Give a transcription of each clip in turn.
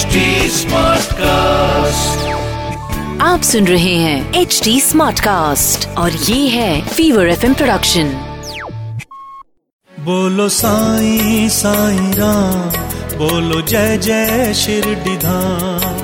HD Smartcast. आप सुन रहे हैं एच डी स्मार्ट कास्ट और ये है फीवर एफ़ प्रोडक्शन बोलो साई साई राम बोलो जय जय शिरडी धाम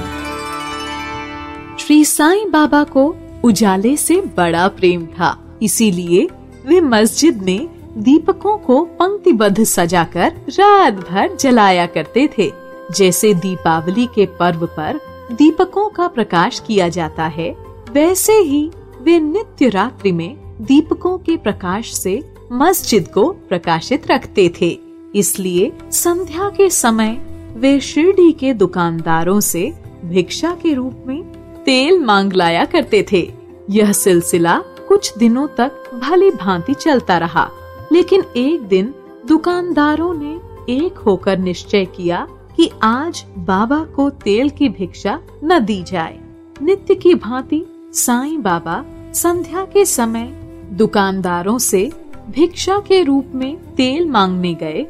श्री साईं बाबा को उजाले से बड़ा प्रेम था। इसीलिए वे मस्जिद में दीपकों को पंक्तिबद्ध सजाकर रात भर जलाया करते थे। जैसे दीपावली के पर्व पर दीपकों का प्रकाश किया जाता है, वैसे ही वे नित्य रात्रि में दीपकों के प्रकाश से मस्जिद को प्रकाशित रखते थे। इसलिए संध्या के समय वे शिरडी के दुकानदारों से भिक्षा के रूप में तेल मांग लाया करते थे। यह सिलसिला कुछ दिनों तक भली भांति चलता रहा, लेकिन एक दिन दुकानदारों ने एक होकर निश्चय किया कि आज बाबा को तेल की भिक्षा न दी जाए। नित्य की भांति साईं बाबा संध्या के समय दुकानदारों से भिक्षा के रूप में तेल मांगने गए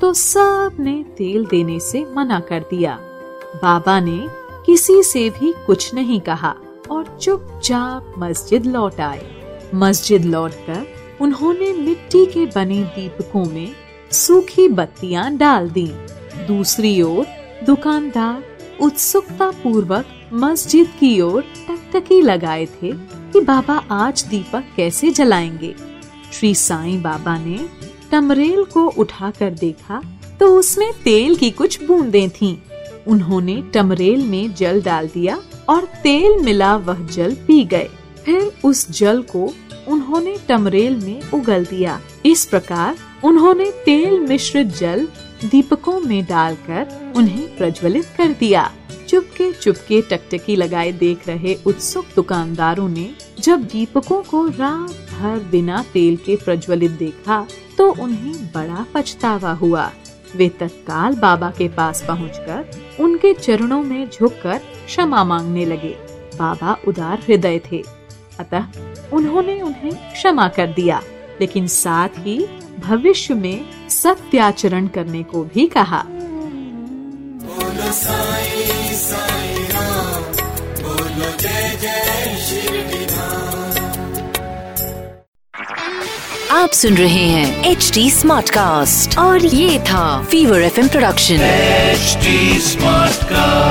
तो सबने तेल देने से मना कर दिया। बाबा ने किसी से भी कुछ नहीं कहा और चुपचाप मस्जिद लौट आए। मस्जिद लौटकर उन्होंने मिट्टी के बने दीपकों में सूखी बत्तियाँ डाल दी। दूसरी ओर, दुकानदार उत्सुकता पूर्वक मस्जिद की ओर टकटकी लगाए थे कि बाबा आज दीपक कैसे जलाएँगे। श्री साईं बाबा ने टमरेल को उठाकर देखा तो उसमें तेल की कुछ बूंदें थीं। उन्होंने टमरेल में जल डाल दिया और तेल मिला वह जल पी गए। फिर उस जल को उन्होंने टमरेल में उगल दिया। इस प्रकार उन्होंने तेल मिश्रित जल दीपकों में डालकर उन्हें प्रज्वलित कर दिया। चुपके चुपके टकटकी लगाए देख रहे उत्सुक दुकानदारों ने जब दीपकों को रात भर बिना तेल के प्रज्वलित देखा तो उन्हें बड़ा पछतावा हुआ। वे तत्काल बाबा के पास पहुंचकर उनके चरणों में झुककर क्षमा मांगने लगे। बाबा उदार हृदय थे। अतः उन्होंने उन्हें क्षमा कर दिया, लेकिन साथ ही भविष्य में सत्याचरण करने को भी कहा। बोलो साई, साई बोलो जय जय शिरडी आप सुन रहे हैं एच डी स्मार्ट कास्ट और ये था Fever F production H smart Smartcast.